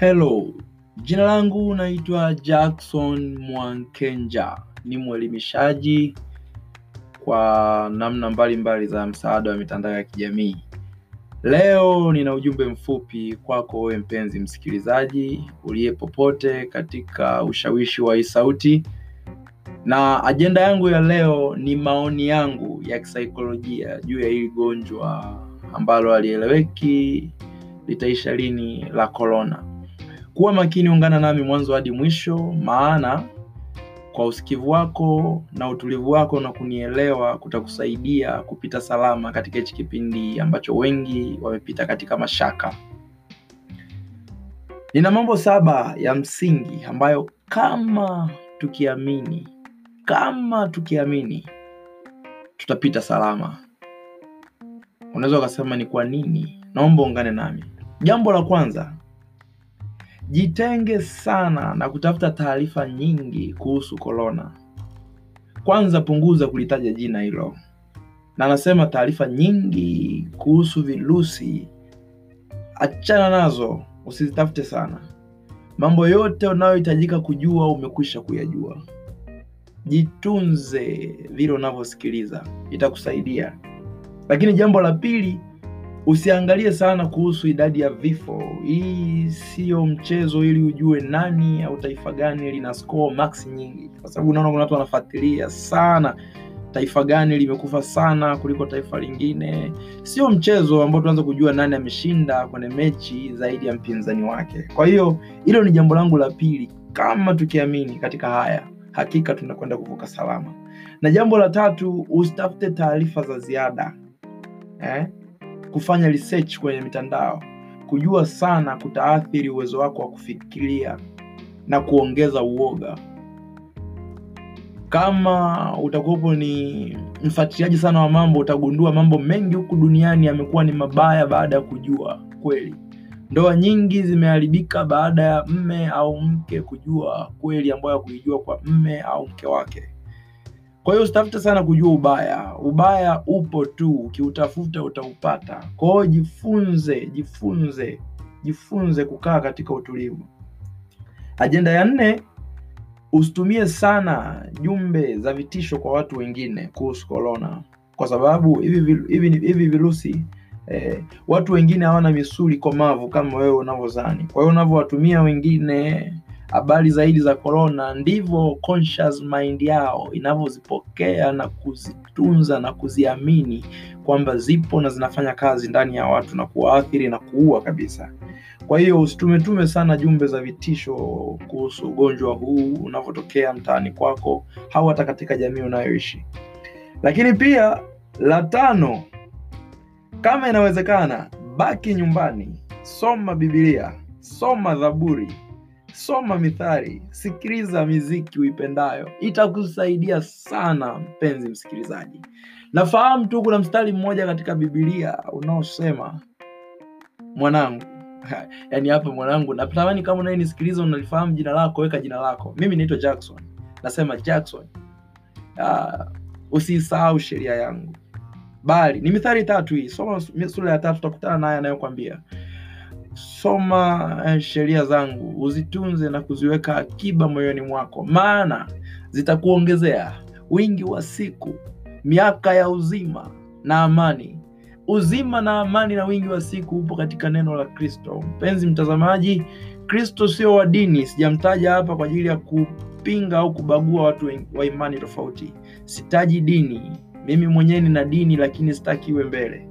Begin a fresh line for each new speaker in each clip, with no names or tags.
Hello, jina langu naitwa Jackson Mwankenja, ni mwelimishaji kwa namna mbalimbali za msaada wa mitandao ya kijamii. Leo nina ujumbe mfupi kwako wewe mpenzi msikilizaji uliye popote katika ushawishi wa hii sauti, na ajenda yangu ya leo ni maoni yangu ya kisaikolojia juu ya hili gonjwa ambalo halieleweki litaisha lini la corona. Kuwa makini, ungana nami mwanzo hadi mwisho, maana kwa usikivu wako na utulivu wako na kunielewa kutakusaidia kupita salama katika hichi kipindi ambacho wengi wamepita katika mashaka. Nina mambo saba ya msingi ambayo kama tukiamini, kama tukiamini tutapita salama. Unaweza ukasema ni kwa nini? Naomba ungane nami. Jambo la kwanza, jitenge sana na kutafuta taarifa nyingi kuhusu korona. Kwanza punguza kulitaja jina hilo, na nasema taarifa nyingi kuhusu virusi, achana nazo, usizitafute sana. Mambo yote unayohitajika kujua umekwisha kuyajua. Jitunze vile unavyosikiliza, itakusaidia. Lakini jambo la pili, usiangalie sana kuhusu idadi ya vifo. Hii siyo mchezo ili ujue nani au taifa gani lina score max nyingi, kwa sababu unaona kuna watu wanafuatilia sana taifa gani limekufa sana kuliko taifa lingine. Sio mchezo ambao tunaanza kujua nani ameshinda kwenye mechi zaidi ya mpinzani wake. Kwa hiyo hilo ni jambo langu la pili. Kama tukiamini katika haya, hakika tunakwenda kuvuka salama. Na jambo la tatu, usitafute taarifa za ziada eh? Kufanya research kwenye mitandao, kujua sana kutaathiri uwezo wako wa kufikiria na kuongeza uoga. Kama utakuwepo ni mfuatiliaji sana wa mambo, utagundua mambo mengi huku duniani yamekuwa ni mabaya baada ya kujua kweli. Ndoa nyingi zimeharibika baada ya mme au mke kujua kweli ambayo hakuijua kwa mme au mke wake. Kwa hiyo usitafute sana kujua ubaya. Ubaya upo tu, ukiutafuta utaupata. Kwa hiyo jifunze, jifunze, jifunze kukaa katika utulivu. Ajenda ya nne, usitumie sana jumbe za vitisho kwa watu wengine kuhusu korona, kwa sababu hivi hivi virusi eh, watu wengine hawana misuli komavu kama wewe unavyozani. Kwa hiyo unavyowatumia wengine habari zaidi za corona, ndivyo conscious mind yao inavyozipokea na kuzitunza na kuziamini kwamba zipo na zinafanya kazi ndani ya watu na kuwaathiri na kuua kabisa. Kwa hiyo usitumetume sana jumbe za vitisho kuhusu ugonjwa huu unavyotokea mtaani kwako au hata katika jamii unayoishi. Lakini pia la tano, kama inawezekana, baki nyumbani, soma Biblia, soma Zaburi, soma Mithali, sikiliza miziki uipendayo, itakusaidia sana mpenzi msikilizaji. Nafahamu tu kuna mstari mmoja katika Biblia unaosema mwanangu, yaani hapa mwanangu, natamani kama unayenisikiliza unalifahamu jina lako, weka jina lako. Mimi naitwa Jackson, nasema Jackson, ah, usiisahau sheria yangu bali ni mithali tatu hii. Soma sura ya tatu, utakutana naye anayokwambia soma eh, sheria zangu uzitunze na kuziweka akiba moyoni mwako, maana zitakuongezea wingi wa siku, miaka ya uzima na amani. Uzima na amani na wingi wa siku upo katika neno la Kristo. Mpenzi mtazamaji, Kristo sio wa dini. Sijamtaja hapa kwa ajili ya kupinga au kubagua watu wa imani tofauti. Sitaji dini, mimi mwenyewe nina dini, lakini sitaki iwe mbele.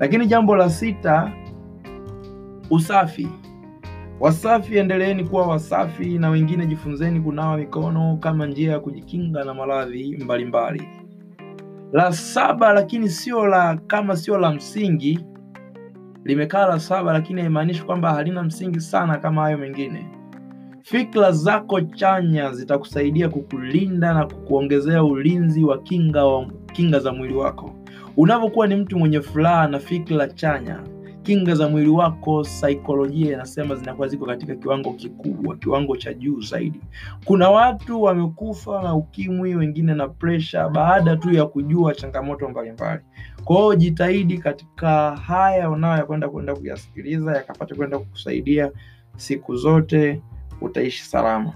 Lakini jambo la sita, usafi. Wasafi, endeleeni kuwa wasafi, na wengine jifunzeni kunawa mikono kama njia ya kujikinga na maradhi mbalimbali. La saba, lakini sio la kama sio la msingi, limekaa la saba, lakini haimaanishi kwamba halina msingi sana kama hayo mengine. Fikra zako chanya zitakusaidia kukulinda na kukuongezea ulinzi wa kinga wa kinga za mwili wako. Unavyokuwa ni mtu mwenye furaha na fikra chanya, kinga za mwili wako, saikolojia inasema zinakuwa ziko katika kiwango kikubwa, kiwango cha juu zaidi. Kuna watu wamekufa na ukimwi, wengine na presha, baada tu ya kujua changamoto mbalimbali. Kwa hiyo jitahidi katika haya unayokwenda kwenda kuyasikiliza yakapata kwenda kukusaidia siku zote utaishi salama.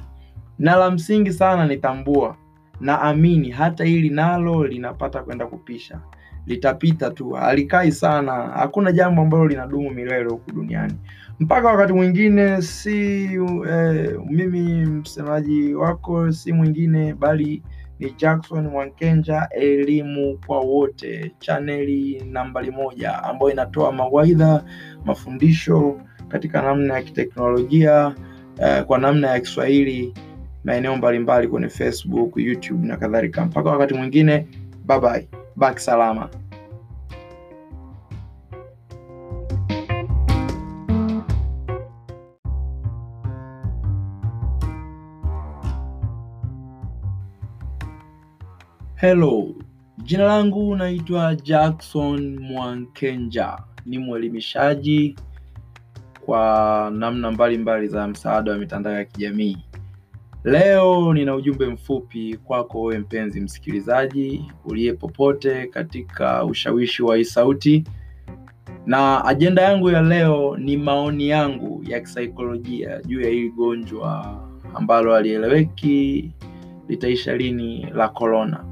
Na la msingi sana ni tambua na amini, hata hili nalo linapata kwenda kupisha, litapita tu, halikai sana. Hakuna jambo ambalo linadumu milele huku duniani. Mpaka wakati mwingine, si eh, mimi msemaji wako si mwingine bali ni Jackson Mwankenja, elimu kwa wote, chaneli nambari moja ambayo inatoa mawaidha, mafundisho katika namna ya kiteknolojia eh, kwa namna ya Kiswahili maeneo mbalimbali kwenye Facebook, YouTube na kadhalika. Mpaka wakati mwingine, bye bye, baki salama. Hello, jina langu naitwa Jackson Mwankenja, ni mwelimishaji kwa namna mbalimbali mbali za msaada wa mitandao ya kijamii. Leo nina ujumbe mfupi kwako wewe mpenzi msikilizaji uliye popote katika ushawishi wa hii sauti, na ajenda yangu ya leo ni maoni yangu ya kisaikolojia juu ya hili gonjwa ambalo halieleweki litaisha lini la korona.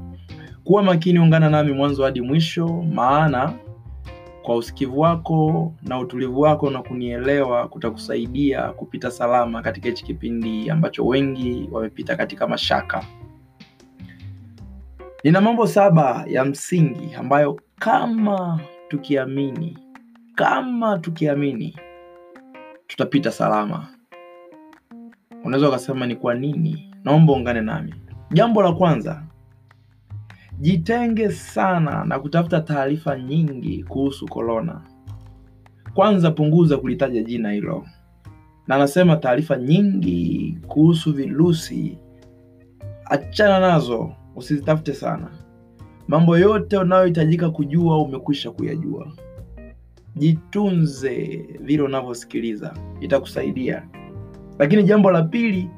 Kuwa makini, ungana nami mwanzo hadi mwisho, maana kwa usikivu wako na utulivu wako na kunielewa kutakusaidia kupita salama katika hichi kipindi ambacho wengi wamepita katika mashaka. Nina mambo saba ya msingi ambayo kama tukiamini, kama tukiamini tutapita salama. Unaweza ukasema ni kwa nini? Naomba ungane nami. Jambo la kwanza, jitenge sana na kutafuta taarifa nyingi kuhusu korona. Kwanza punguza kulitaja jina hilo, na anasema taarifa nyingi kuhusu virusi, achana nazo, usizitafute sana. Mambo yote unayohitajika kujua umekwisha kuyajua. Jitunze vile unavyosikiliza, itakusaidia. Lakini jambo la pili,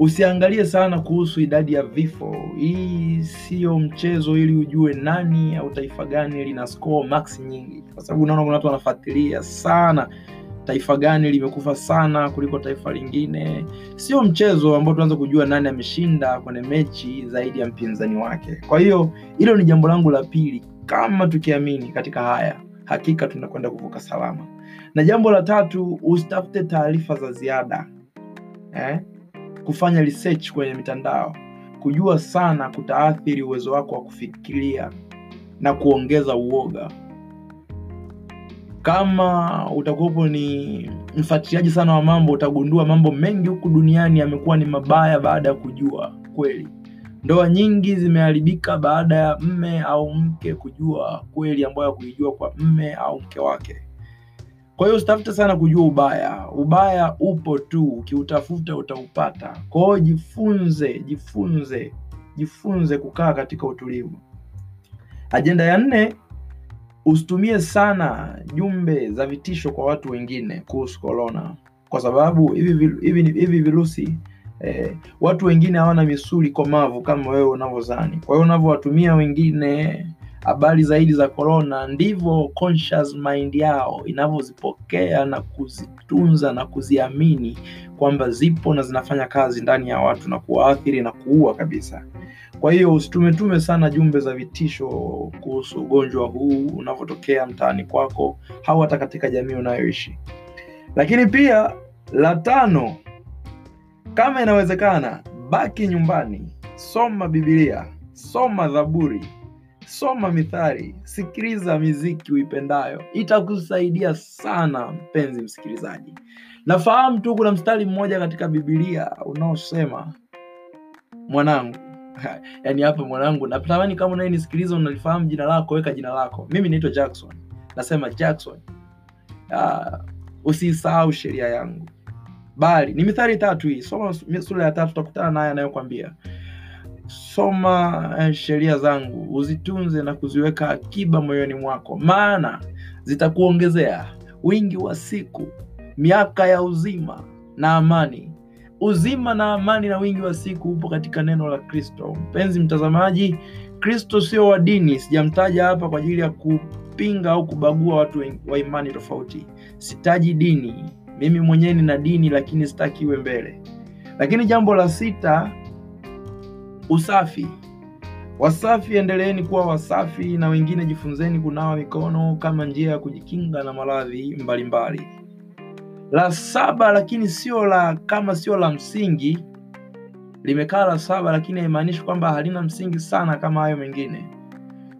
usiangalie sana kuhusu idadi ya vifo. Hii siyo mchezo, ili ujue nani au taifa gani lina score max nyingi, kwa sababu unaona kuna watu wanafuatilia sana taifa gani limekufa sana kuliko taifa lingine. Sio mchezo ambao tunaanza kujua nani ameshinda kwenye mechi zaidi ya mpinzani wake. Kwa hiyo hilo ni jambo langu la pili. Kama tukiamini katika haya, hakika tunakwenda kuvuka salama. Na jambo la tatu, usitafute taarifa za ziada eh? Kufanya research kwenye mitandao, kujua sana kutaathiri uwezo wako wa kufikiria na kuongeza uoga. Kama utakuwepo ni mfuatiliaji sana wa mambo, utagundua mambo mengi huku duniani yamekuwa ni mabaya baada ya kujua kweli. Ndoa nyingi zimeharibika baada ya mme au mke kujua kweli ambayo hakuijua kwa mme au mke wake. Kwa hiyo usitafute sana kujua ubaya. Ubaya upo tu, ukiutafuta utaupata. Kwa hiyo jifunze, jifunze, jifunze kukaa katika utulivu. Ajenda ya nne, usitumie sana jumbe za vitisho kwa watu wengine kuhusu korona, kwa sababu hivi hivi virusi eh, watu wengine hawana misuli komavu kama wewe unavyozani. Kwa hiyo unavyowatumia wengine habari zaidi za korona, ndivyo conscious mind yao inavyozipokea na kuzitunza na kuziamini kwamba zipo na zinafanya kazi ndani ya watu na kuwaathiri na kuua kabisa. Kwa hiyo usitumetume sana jumbe za vitisho kuhusu ugonjwa huu unavyotokea mtaani kwako au hata katika jamii unayoishi. Lakini pia la tano, kama inawezekana, baki nyumbani, soma Biblia, soma Zaburi, soma Mithali, sikiliza miziki uipendayo, itakusaidia sana mpenzi msikilizaji. Nafahamu tu kuna mstari mmoja katika Biblia unaosema mwanangu yaani hapa mwanangu, natamani kama unayenisikiliza unalifahamu jina lako, weka jina lako. Mimi naitwa Jackson, nasema Jackson, uh, usisahau sheria yangu, bali ni Mithali tatu hii. Soma sura ya tatu, utakutana naye anayokwambia soma eh, sheria zangu uzitunze na kuziweka akiba moyoni mwako, maana zitakuongezea wingi wa siku, miaka ya uzima na amani uzima na amani na wingi wa siku upo katika neno la Kristo. Mpenzi mtazamaji, Kristo sio wa dini. Sijamtaja hapa kwa ajili ya kupinga au kubagua watu wa imani tofauti. Sitaji dini Mimi mwenyewe nina dini, lakini sitaki iwe mbele. Lakini jambo la sita, usafi. Wasafi, endeleeni kuwa wasafi, na wengine jifunzeni kunawa mikono kama njia ya kujikinga na maradhi mbalimbali. La saba, lakini sio la kama sio la msingi, limekaa la saba, lakini haimaanishi kwamba halina msingi sana kama hayo mengine.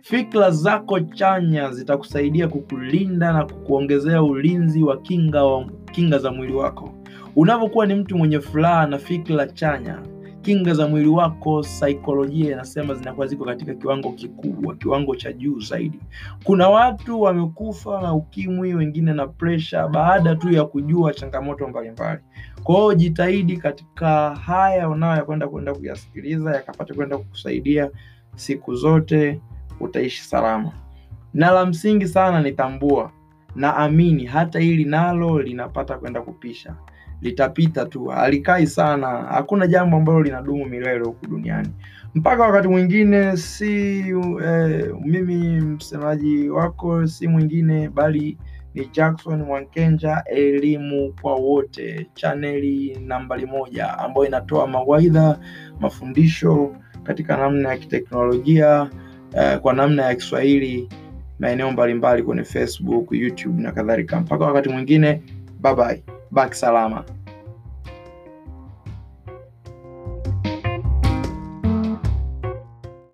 Fikra zako chanya zitakusaidia kukulinda na kukuongezea ulinzi wa kinga wa kinga za mwili wako. Unapokuwa ni mtu mwenye furaha na fikra chanya, kinga za mwili wako, saikolojia inasema zinakuwa ziko katika kiwango kikubwa, kiwango cha juu zaidi. Kuna watu wamekufa na ukimwi, wengine na presha, baada tu ya kujua changamoto mbalimbali. Kwa hiyo jitahidi katika haya unayokwenda kwenda kuyasikiliza, yakapata kwenda kukusaidia siku zote utaishi salama. Na la msingi sana ni tambua na hata hili nalo linapata kwenda kupisha, litapita tu, halikai sana. Hakuna jambo ambalo linadumu milele huku duniani. Mpaka wakati mwingine, si eh, mimi msemaji wako si mwingine bali ni Jackson Mwankenja, elimu kwa wote, chaneli nambari moja ambayo inatoa mawaidha, mafundisho katika namna ya kiteknolojia eh, kwa namna ya Kiswahili maeneo mbalimbali kwenye Facebook, YouTube na kadhalika. Mpaka wakati mwingine, bye bye, baki salama.